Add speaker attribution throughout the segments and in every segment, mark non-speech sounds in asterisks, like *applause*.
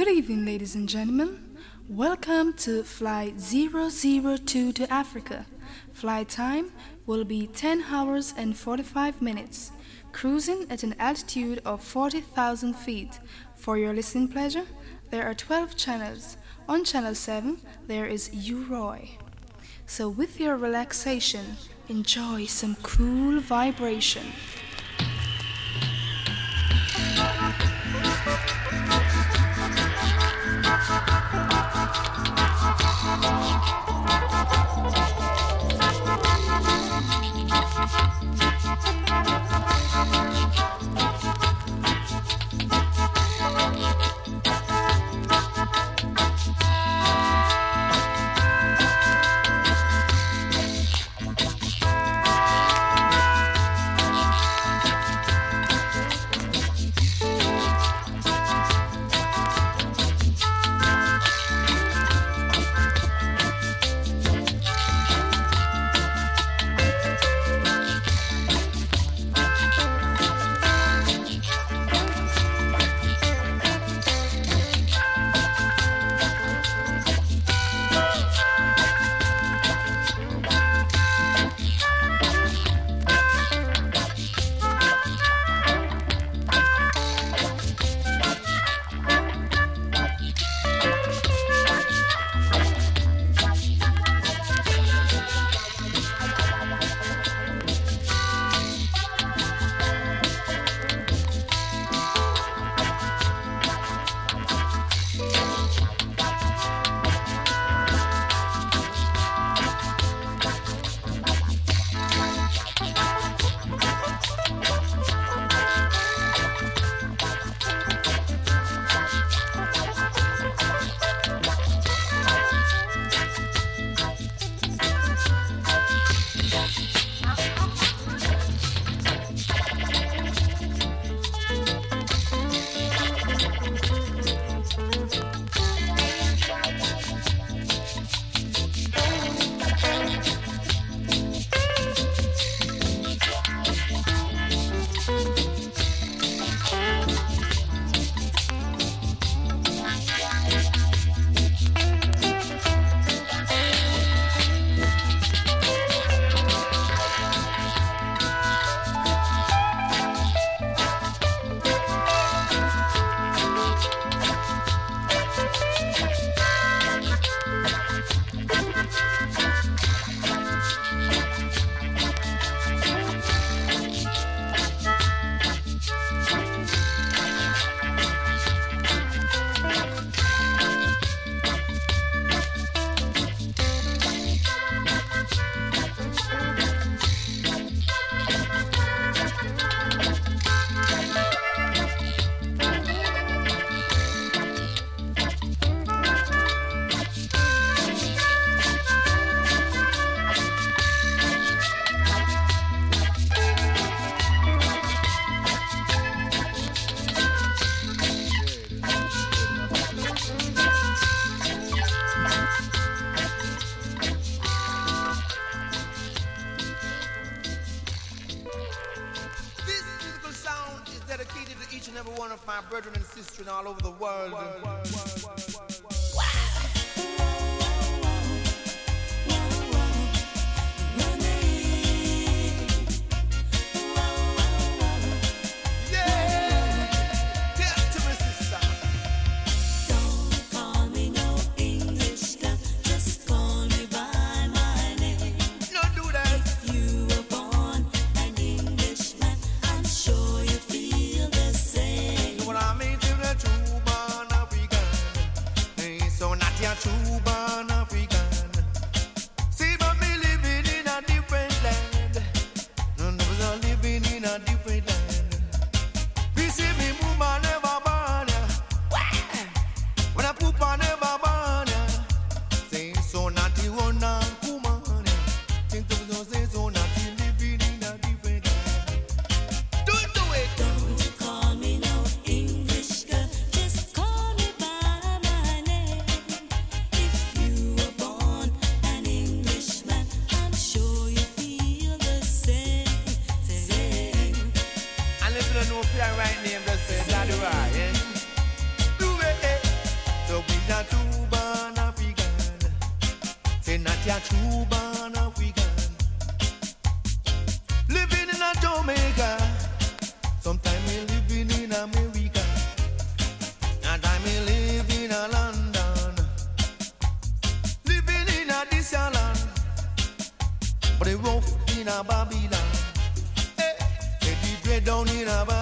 Speaker 1: Good evening, ladies and gentlemen. Welcome to Flight 002 to Africa. Flight time will be 10 hours and 45 minutes, cruising at an altitude of 40,000 feet. For your listening pleasure, there are 12 channels. On channel 7, there is U-Roy. So, with your relaxation, enjoy some cool vibration.
Speaker 2: All over the world.
Speaker 3: in a Babylon. Hey, they deep down in a Babylon.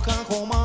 Speaker 4: 看红马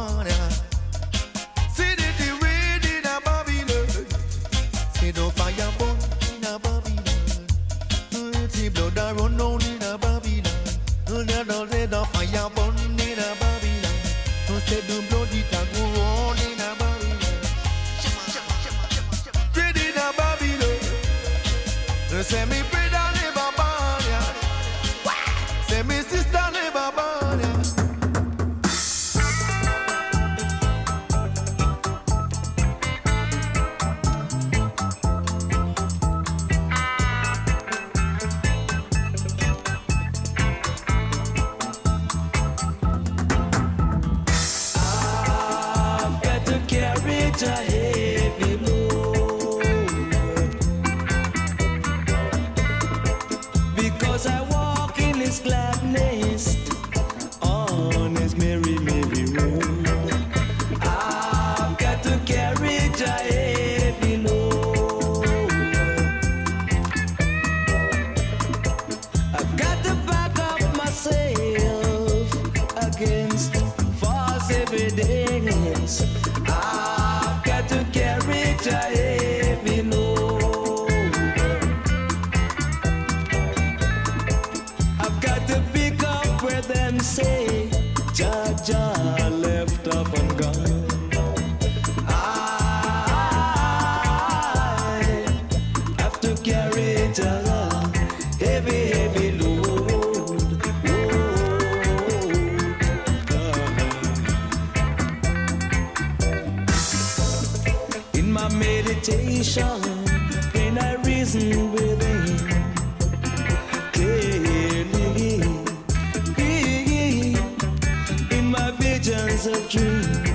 Speaker 4: is a
Speaker 5: dream.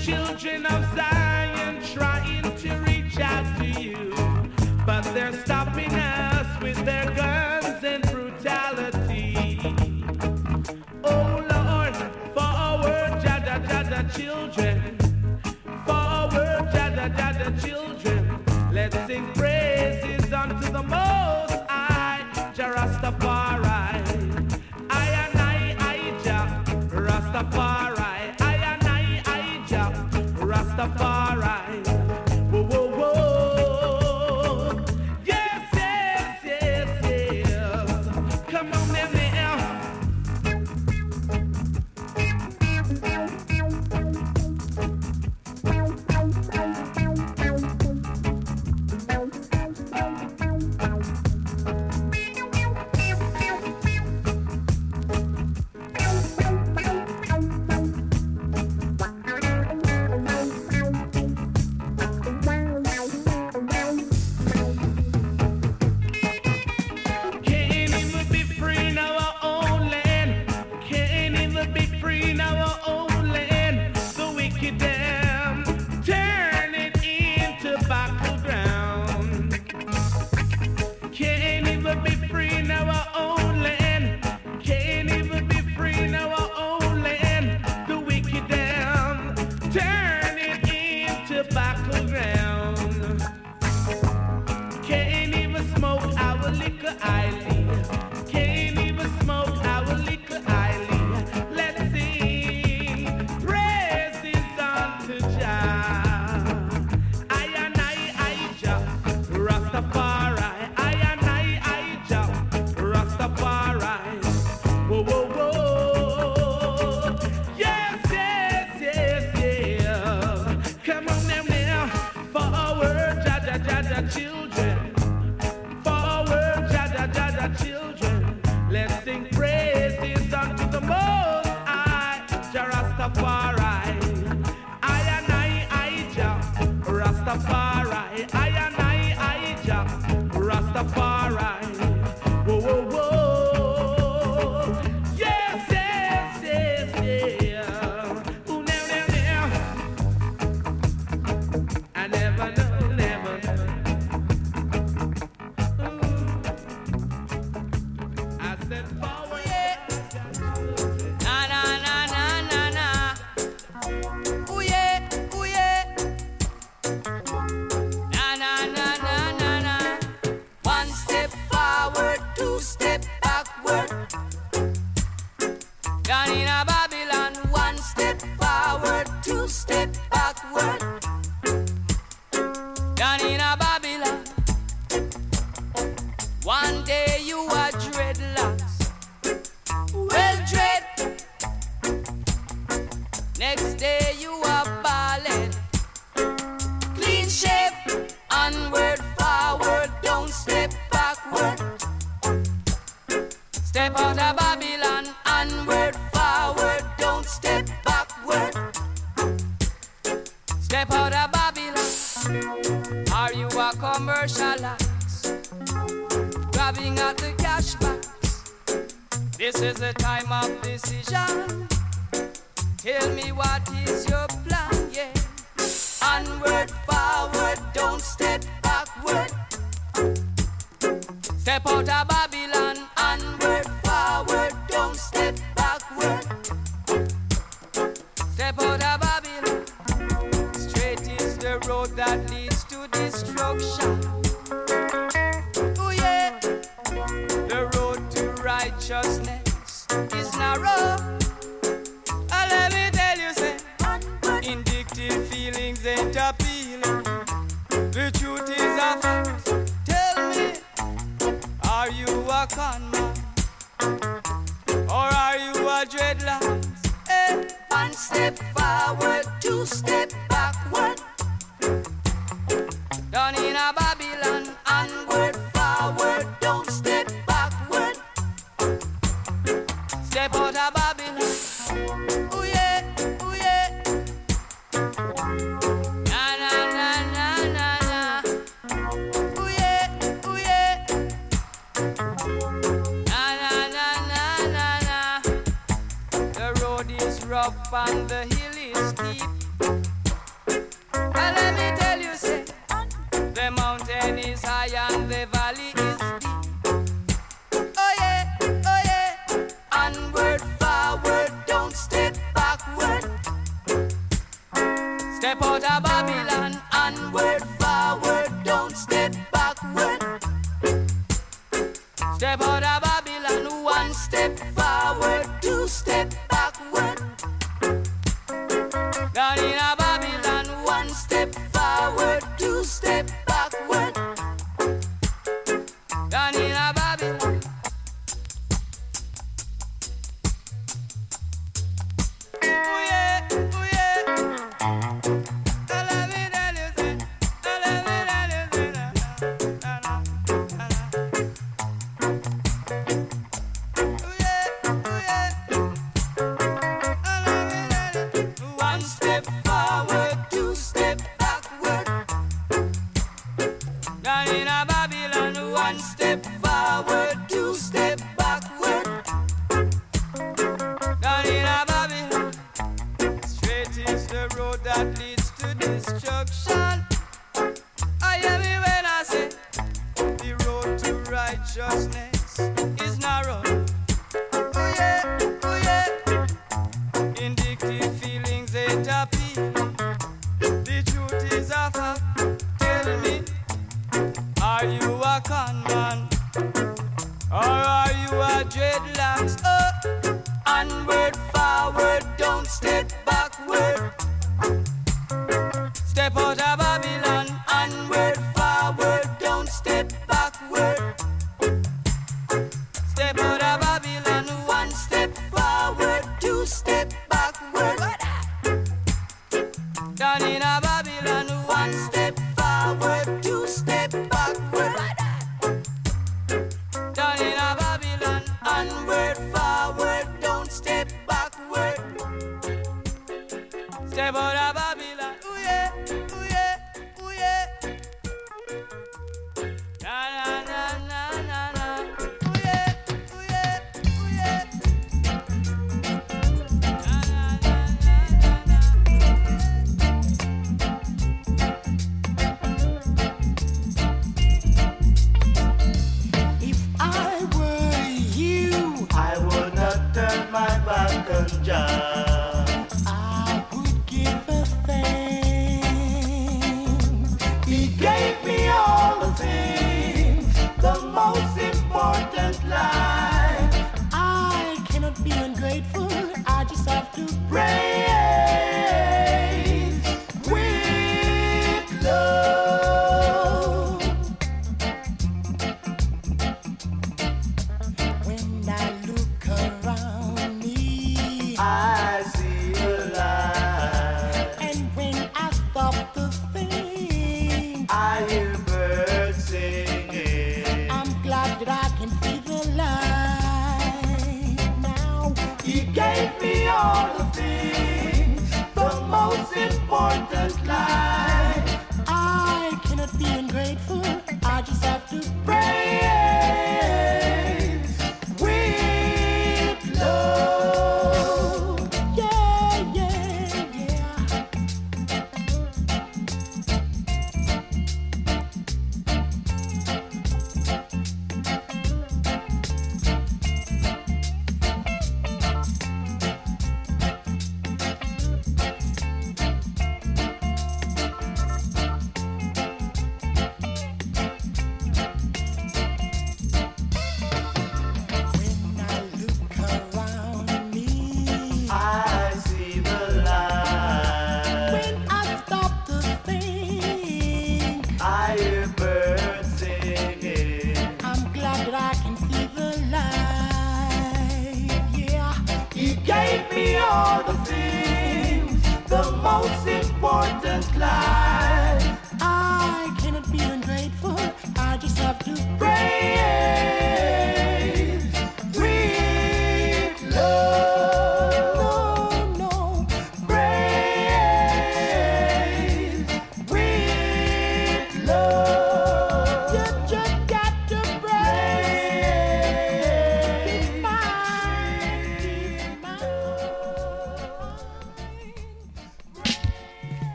Speaker 5: children of Zion trying to reach out to you, but they're stopping us with their guns and brutality. Oh Lord, for our Jah Jah children.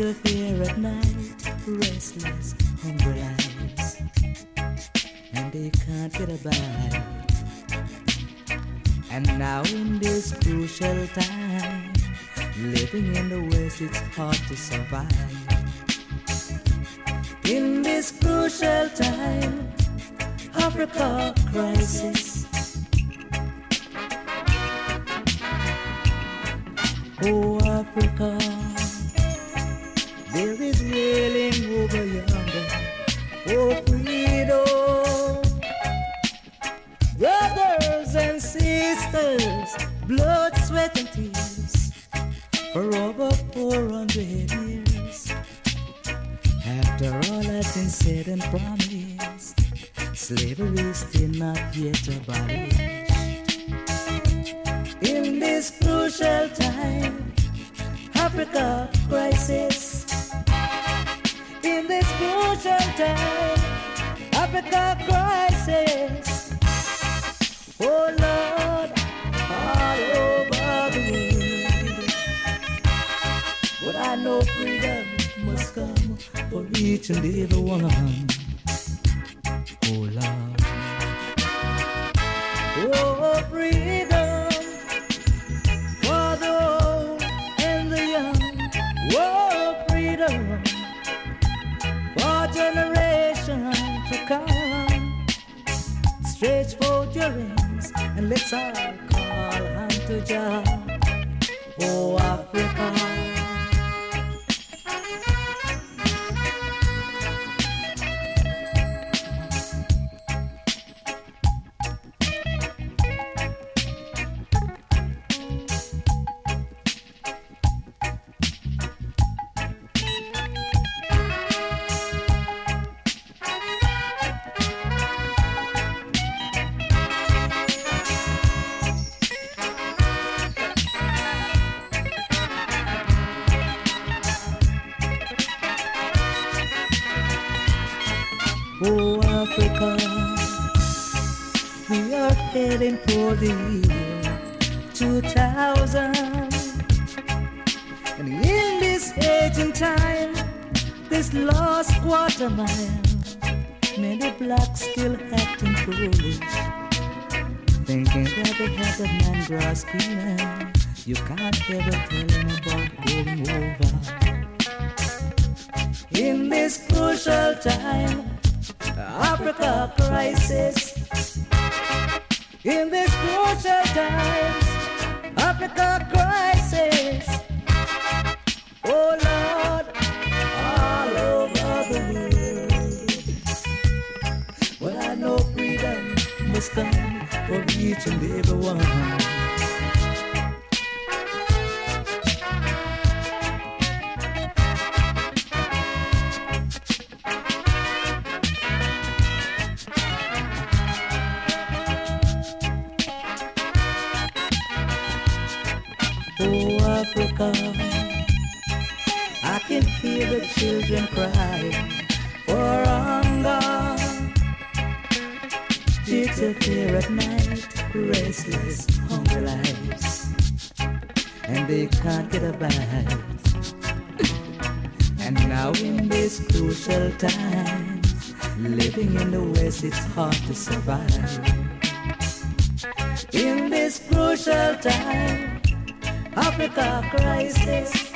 Speaker 4: Fear at night, restless, hungry eyes, and they can't get a bite. And now, in this crucial time, living in the West, it's hard to survive. In this crucial time, Africa crisis. Oh, Africa, wailing over yonder. Oh, freedom. Brothers and sisters, blood, sweat, and tears for over 400 years. After all has been said and promised, slavery still not yet abolished. In this crucial time, Africa crisis. In this crucial time, Africa crisis. Oh Lord, all over the world. But I know freedom must come for each and every one. Let's all call unto Jah. Oh ever tell them about going over. In this crucial time, Africa crisis. In this crucial times, Africa crisis. Oh Lord, all over the world. But I know freedom must come for each and every one. It's hard to survive. In this crucial time, Africa crisis.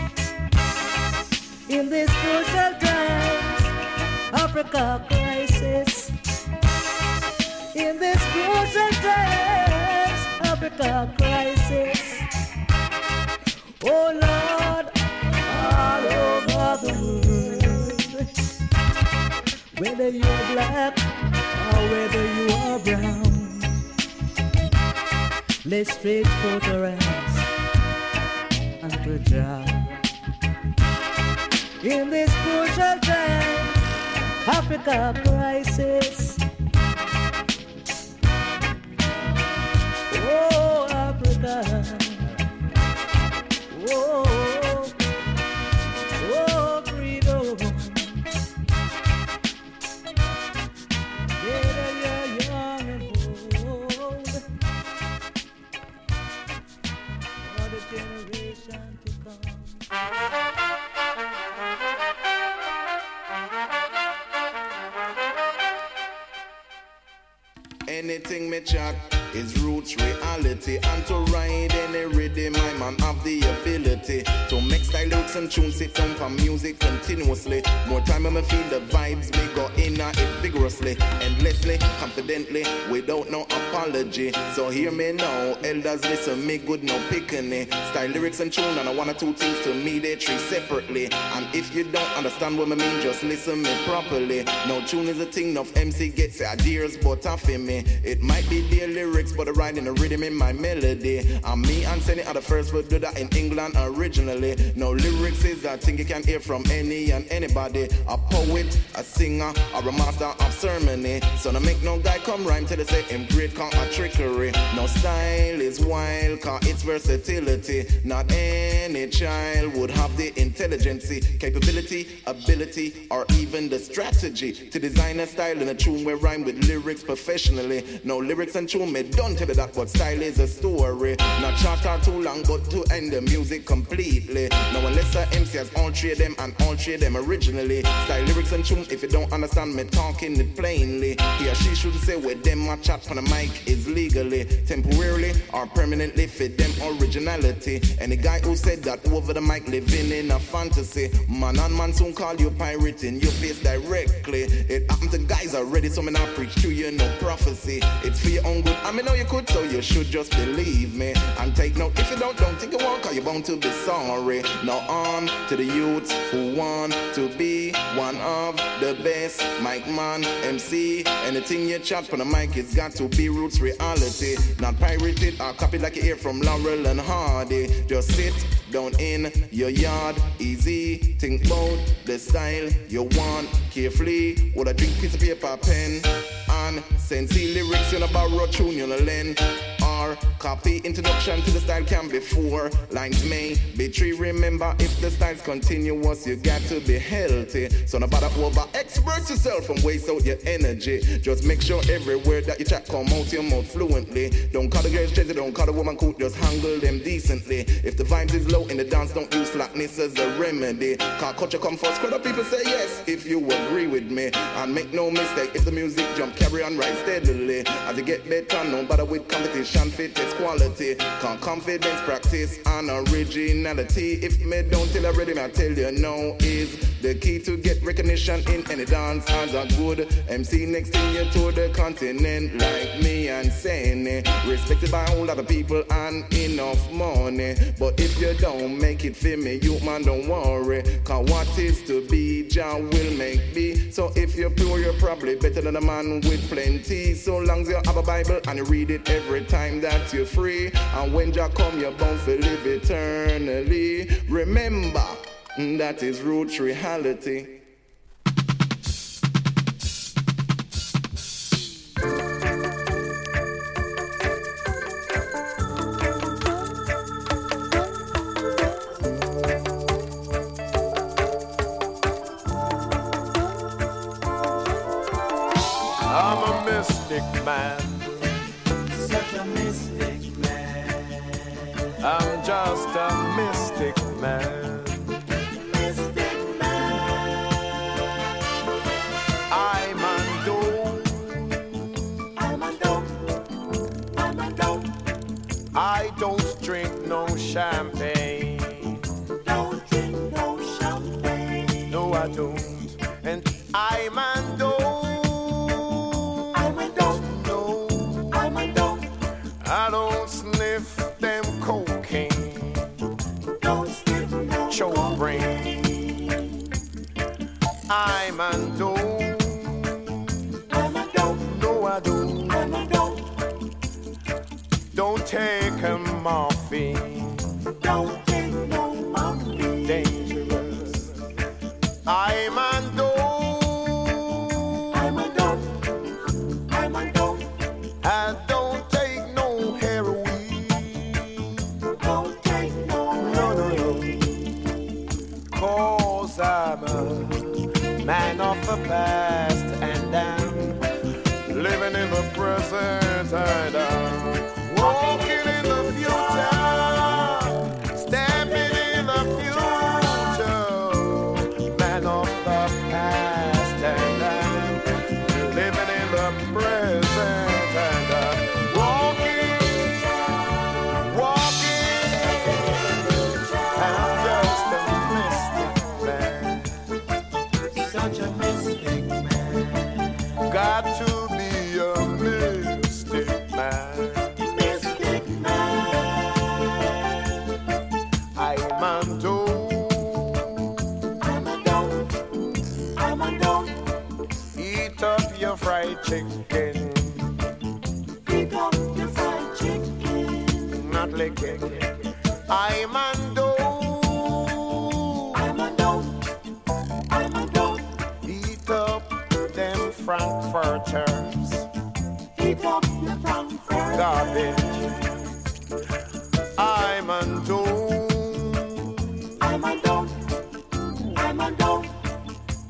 Speaker 6: Anything me chat is roots reality And to ride any rhythm my man have the ability To mix lyrics and tunes sit down for music continuously. More time me feel the vibes me go in it vigorously Endlessly, confidently, without no apology. So hear me now, elders listen me good no picking it Style lyrics and tune and I or two things to me they treat separately. And if you don't understand what I mean just listen me properly. No tune is a thing of MC gets ideas but I feel me. It might be their lyrics but I write in the rhythm in my melody. And me and Senny are the first would do that in England originally. No lyrics is a thing you can hear from any and anybody. A poet, a singer, or a master of ceremony. So no make no guy come rhyme till they say him great can't a trickery. No style is wild cause it's versatility. Not any child would have the intelligence, capability, ability, or even the strategy to design a style in a tune where rhyme with lyrics professionally. No lyrics and tune me don't tell you that, but style is a story. Not short or too long, but to end the music completely. No unless a MC has all three of them and all three of them originally. Style lyrics and tune, if you don't understand me talking it plainly, he or she should say where them my chat on the mic is legally, temporarily or permanently fit them originality. Any guy who said that over the mic living in a fantasy, man and man soon call you pirate in your face directly. It happened to guys already, so me not preach to you no prophecy. It's for your own good. I mean, know you could, so you should just believe me and take note. If you don't, don't think you won't, cause you're bound to be sorry. Now on to the youths who want to be one of the best. Mike man, MC, anything you chat from the mic, it's got to be roots reality, not pirated or copied like you hear from Laurel and Hardy. Just sit down in your yard, easy. Think about the style you want carefully. Would I drink piece of paper, pen, sensei lyrics in a borrow tune you know lend copy introduction to the style can be four lines may be three. Remember, if the style's continuous, you got to be healthy. So no bother over express yourself and waste out your energy. Just make sure every word that you chat come out your mouth fluently. Don't call the girls crazy, don't call the woman cool, just handle them decently. If the vibes is low in the dance, don't use slackness as a remedy. Cause culture come first, crowd people say yes if you agree with me. And make no mistake, if the music jump, carry on right steadily. As you get better, no bother with competition, fit quality. Cause confidence, practice, and originality. If me don't tell already, me I tell you no is the key to get recognition in any dance as a good MC. Next thing you to the continent, like me and Sane. Respected by a whole lot of people and enough money. But if you don't make it for me, you man don't worry. Cause what is to be, Jah will make be. So if you're poor, you're probably better than a man with plenty. So long as you have a Bible and you read it every time that you're free. And when Jah come, you're bound to live eternally. Remember, that is root reality.
Speaker 7: and I'm I'm a dog. I'm a
Speaker 4: dog.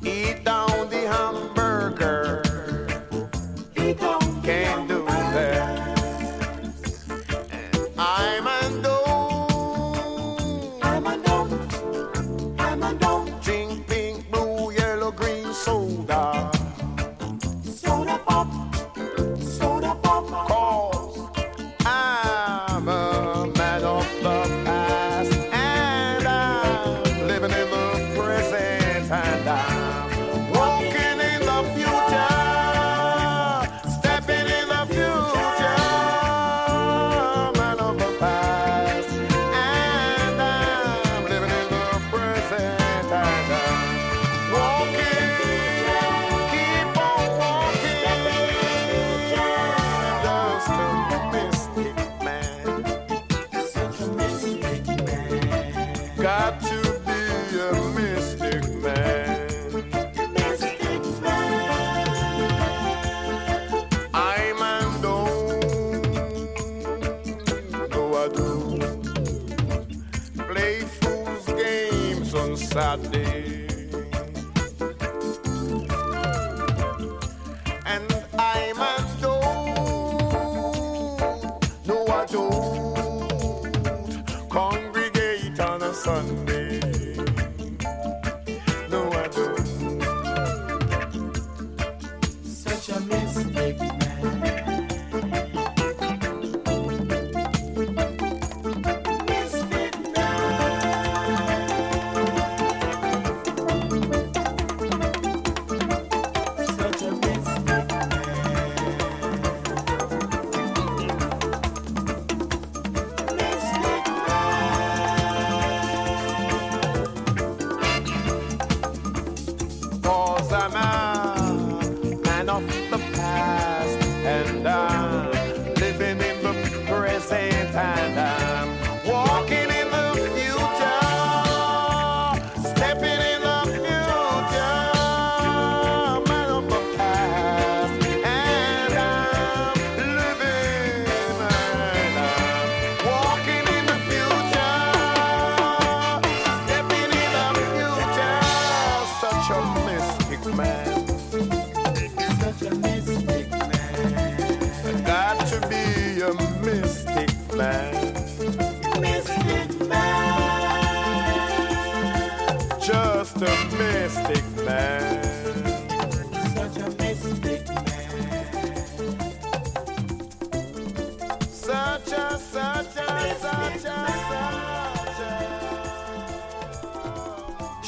Speaker 7: Eat down the hamburger.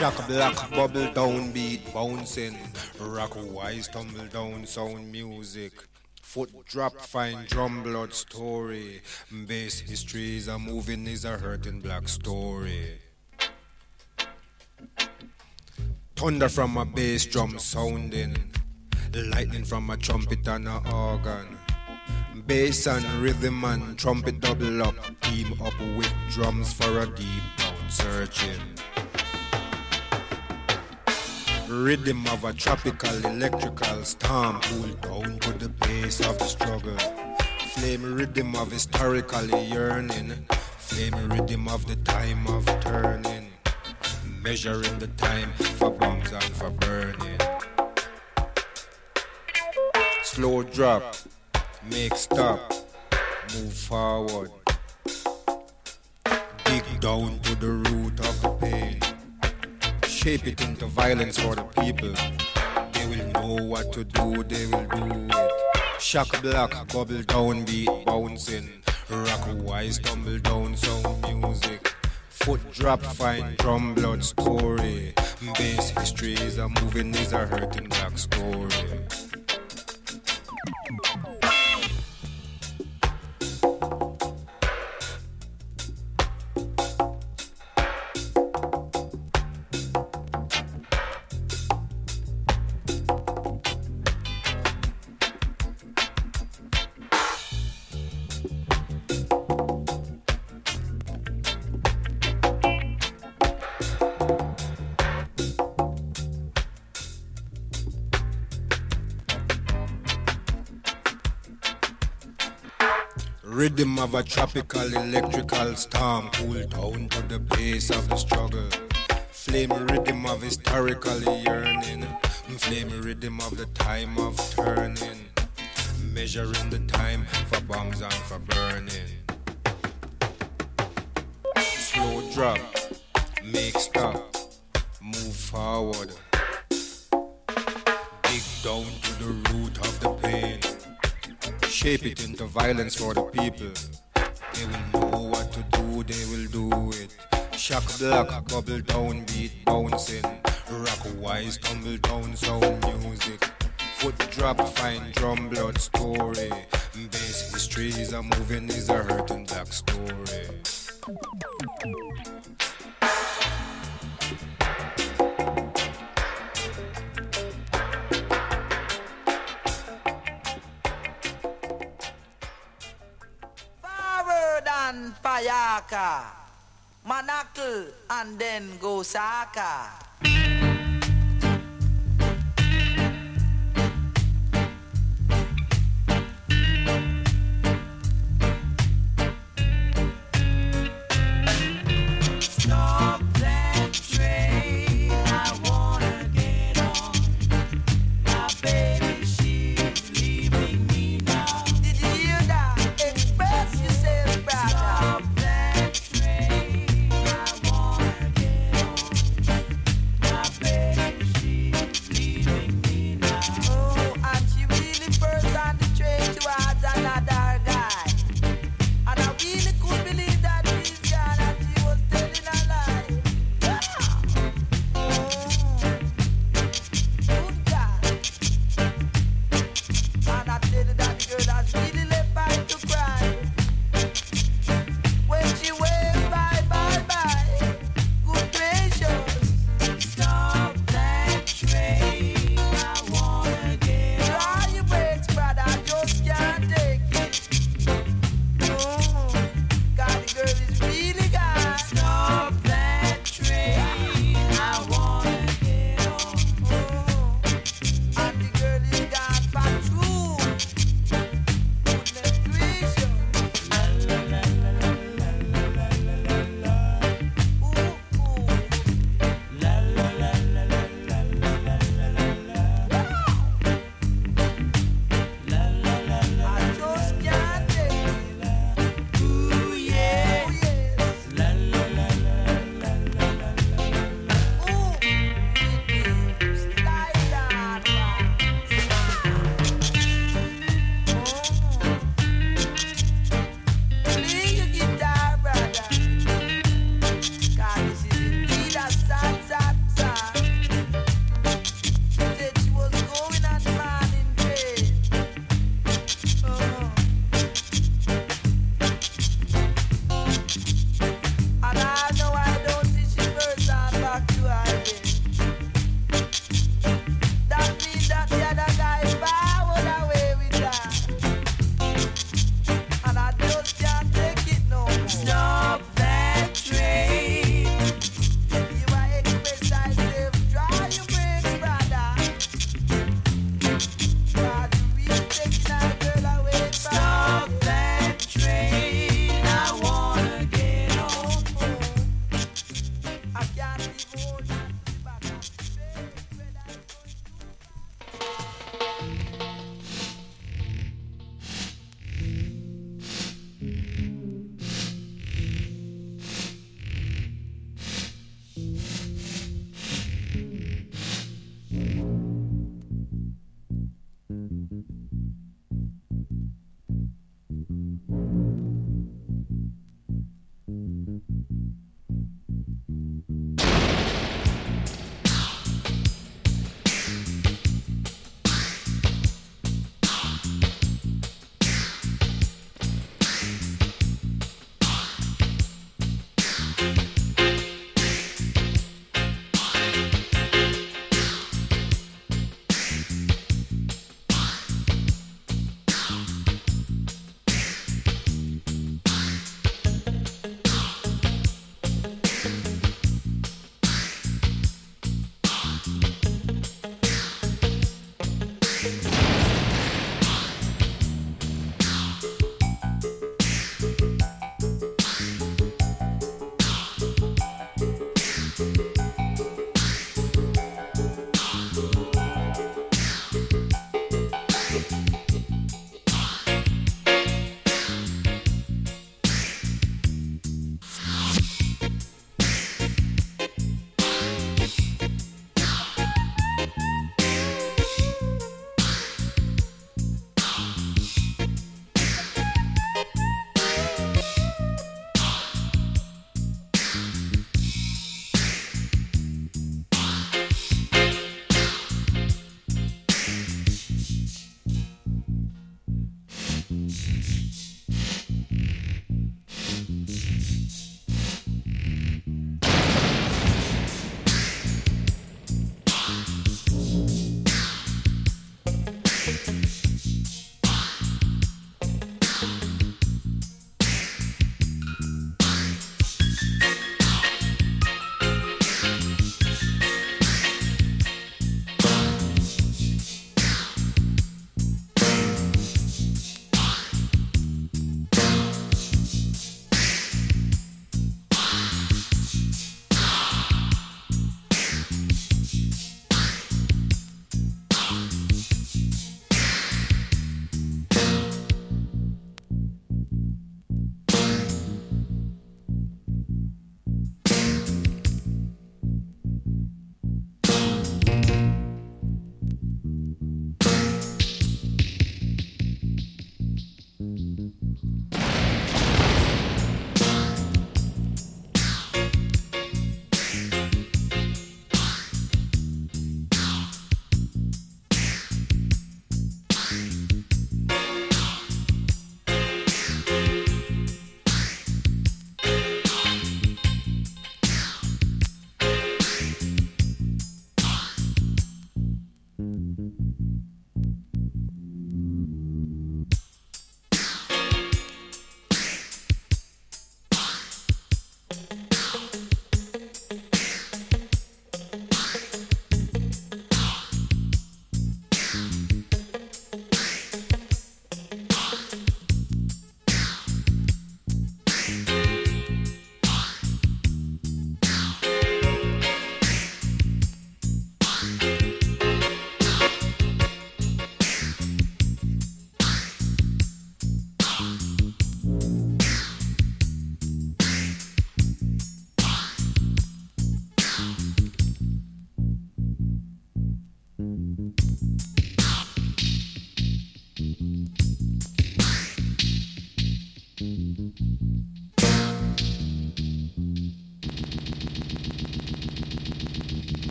Speaker 8: Shock black, bubble down beat, bouncing. Rock wise, tumble down sound music. Foot drop, fine drum blood story. Bass history is a moving, is a hurting black story. Thunder from a bass drum sounding. Lightning from a trumpet and a organ. Bass and rhythm and trumpet double up. Team up with drums for a deep down searching. Rhythm of a tropical electrical storm cool down to the pace of the struggle. Flame rhythm of historically yearning. Flame rhythm of the time of turning. Measuring the time for bombs and for burning. Slow drop, make stop, move forward. Dig down to the root of the pain. Shape it into violence for the people. They will know what to do, they will do it. Shock block, bubble down, beat bouncing. Rock wise, tumble down, sound music. Foot drop, fine drum blood story. Bass history is a moving, is a hurting black story. A tropical electrical storm, cool down to the pace of the struggle. Flame rhythm of historically yearning, flame rhythm of the time of turning. Measuring the time for bombs and for burning. Slow drop, violence for the people. They will know what to do, they will do it. Shock black, bubble down, beat bouncing. Rock wise, tumble down, sound music. Foot drop, fine drum blood story. Bass history is a moving, is a hurting black story.
Speaker 9: Manakal and then Gosaka.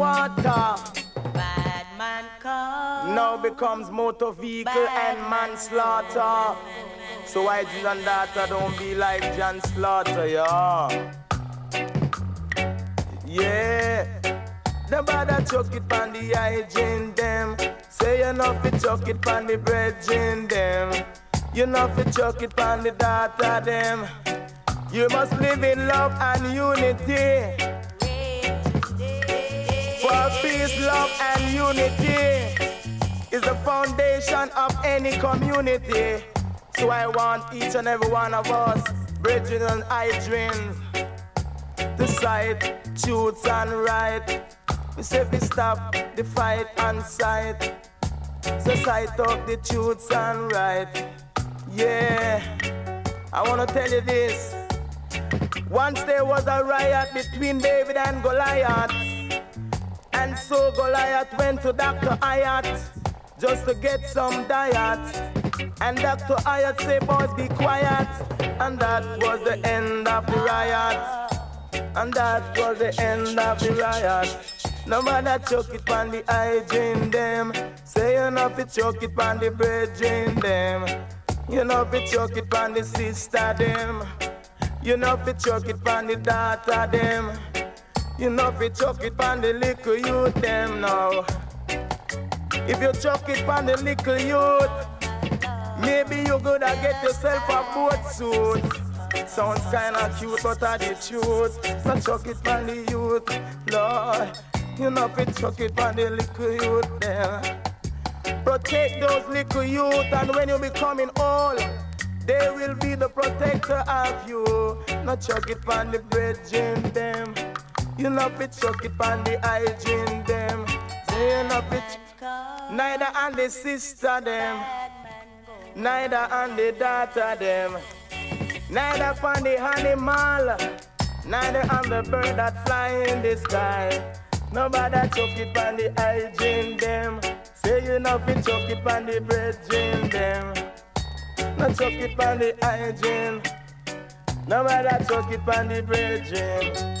Speaker 10: Water
Speaker 9: Bad man come.
Speaker 10: now becomes motor vehicle and manslaughter. So why and daughter don't be like John Slaughter, yeah. Yeah. The bother chuck it pan the hygiene them. Say you know fi chuck it pan the brethren them. You know fi chuck it pan the daughter them. You must live in love and unity. Peace, love, and unity is the foundation of any community. So I want each and every one of us, brethren and idrins, to sight, truths and right. We say we stop the fight and sight. So sight up the truths and right. Yeah, I wanna tell you this. Once there was a riot between David and Goliath. And so Goliath went to Dr. Ayat just to get some diet. And Dr. Ayat said, boys, be quiet. And that was the end of the riot. And that was the end of the riot. No matter chuck it on the hygiene them. Say you know fi chuck it on the brethren them. You know fi chuck it on the sister them. You know fi chuck it on the daughter them. You know fi chuck it on the little youth them now. If you chuck it on the little youth, maybe you gonna get yourself a boat suit. Sounds kinda cute, but I the truth. So chuck it on the youth, Lord. You know fi chuck it on the little youth them. Protect those little youth, and when you becoming old, they will be the protector of you. Not chuck it on the brethren them. You know fi chuck it on the hygiene them. Say you fi ch- Neither on the sister them, neither on the daughter them, neither on the animal, neither on the bird that fly in the sky. Nobody chuck it on the hygiene them. Say you know fi chuck it on the brethren them. No chuck it on the hygiene. Nobody chuck it on the brethren.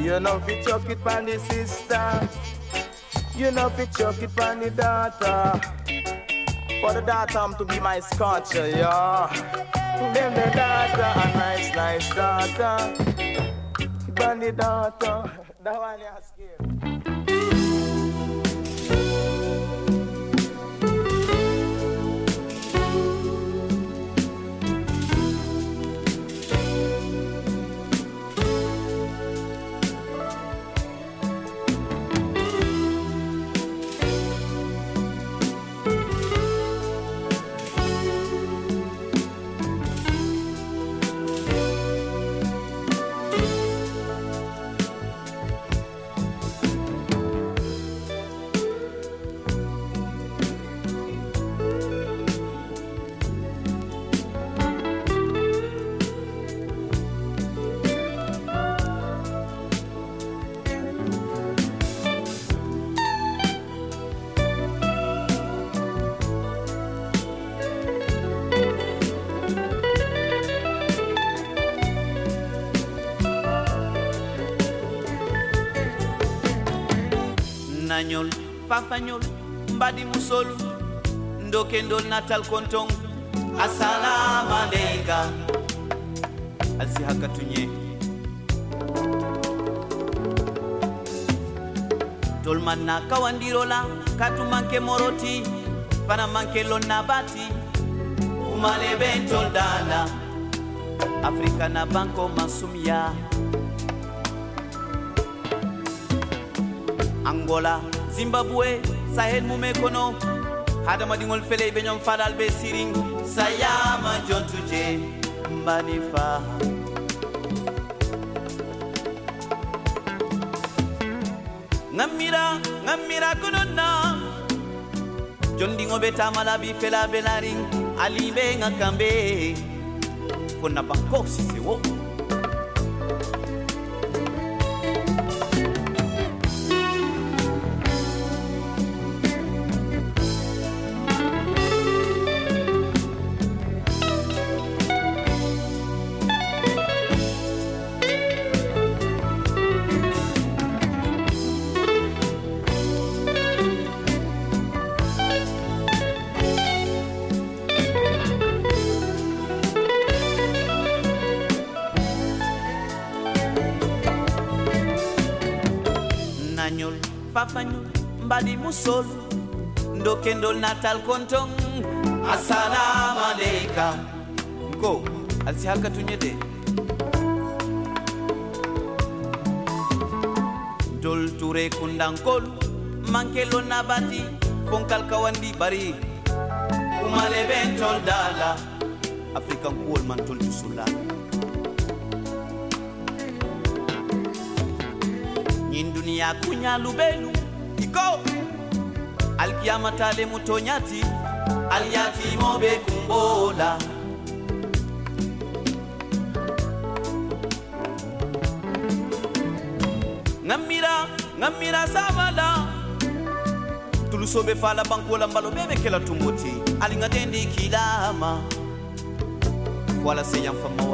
Speaker 10: You know fi chuck it on the sister. You know fi chuck it on the daughter. For the daughter I'm to be my scotcher, yeah. Them the daughter, a nice, nice daughter. Ban the daughter. *laughs* That one you scared.
Speaker 11: Nañol fafañol mbaɗi musol ndokendol natal konton. Assalamu aleyka alsi hakka tuñe tol kawandirola katu manke moroti fana manke lonna bati. Umale dala afrika na banko masumya angola zimbabwe sahel mume kono hadamadiŋol fele ɓe ñom falal ɓe sirin sayama jontuje mbani fa ŋammira ŋammira konon na jondiŋo ɓe tamalabi felaɓe larin aliɓe ŋa kamɓe sise musol ndokendol natal kontong assalamu aleyka ko alsi halka tuñede dol ture kundankol mankelo nabati fonkal kawandi bari. Kumale tol dala african kuwol man tol tusula ñin duniya kuñalu iko alkiyamatale mu toñati alyatimoɓe kumbola. Ngammira ngammira sabala tulusoɓe fala bankola mbalo ɓe ɓe kela dendi kilama. Wala seyan famma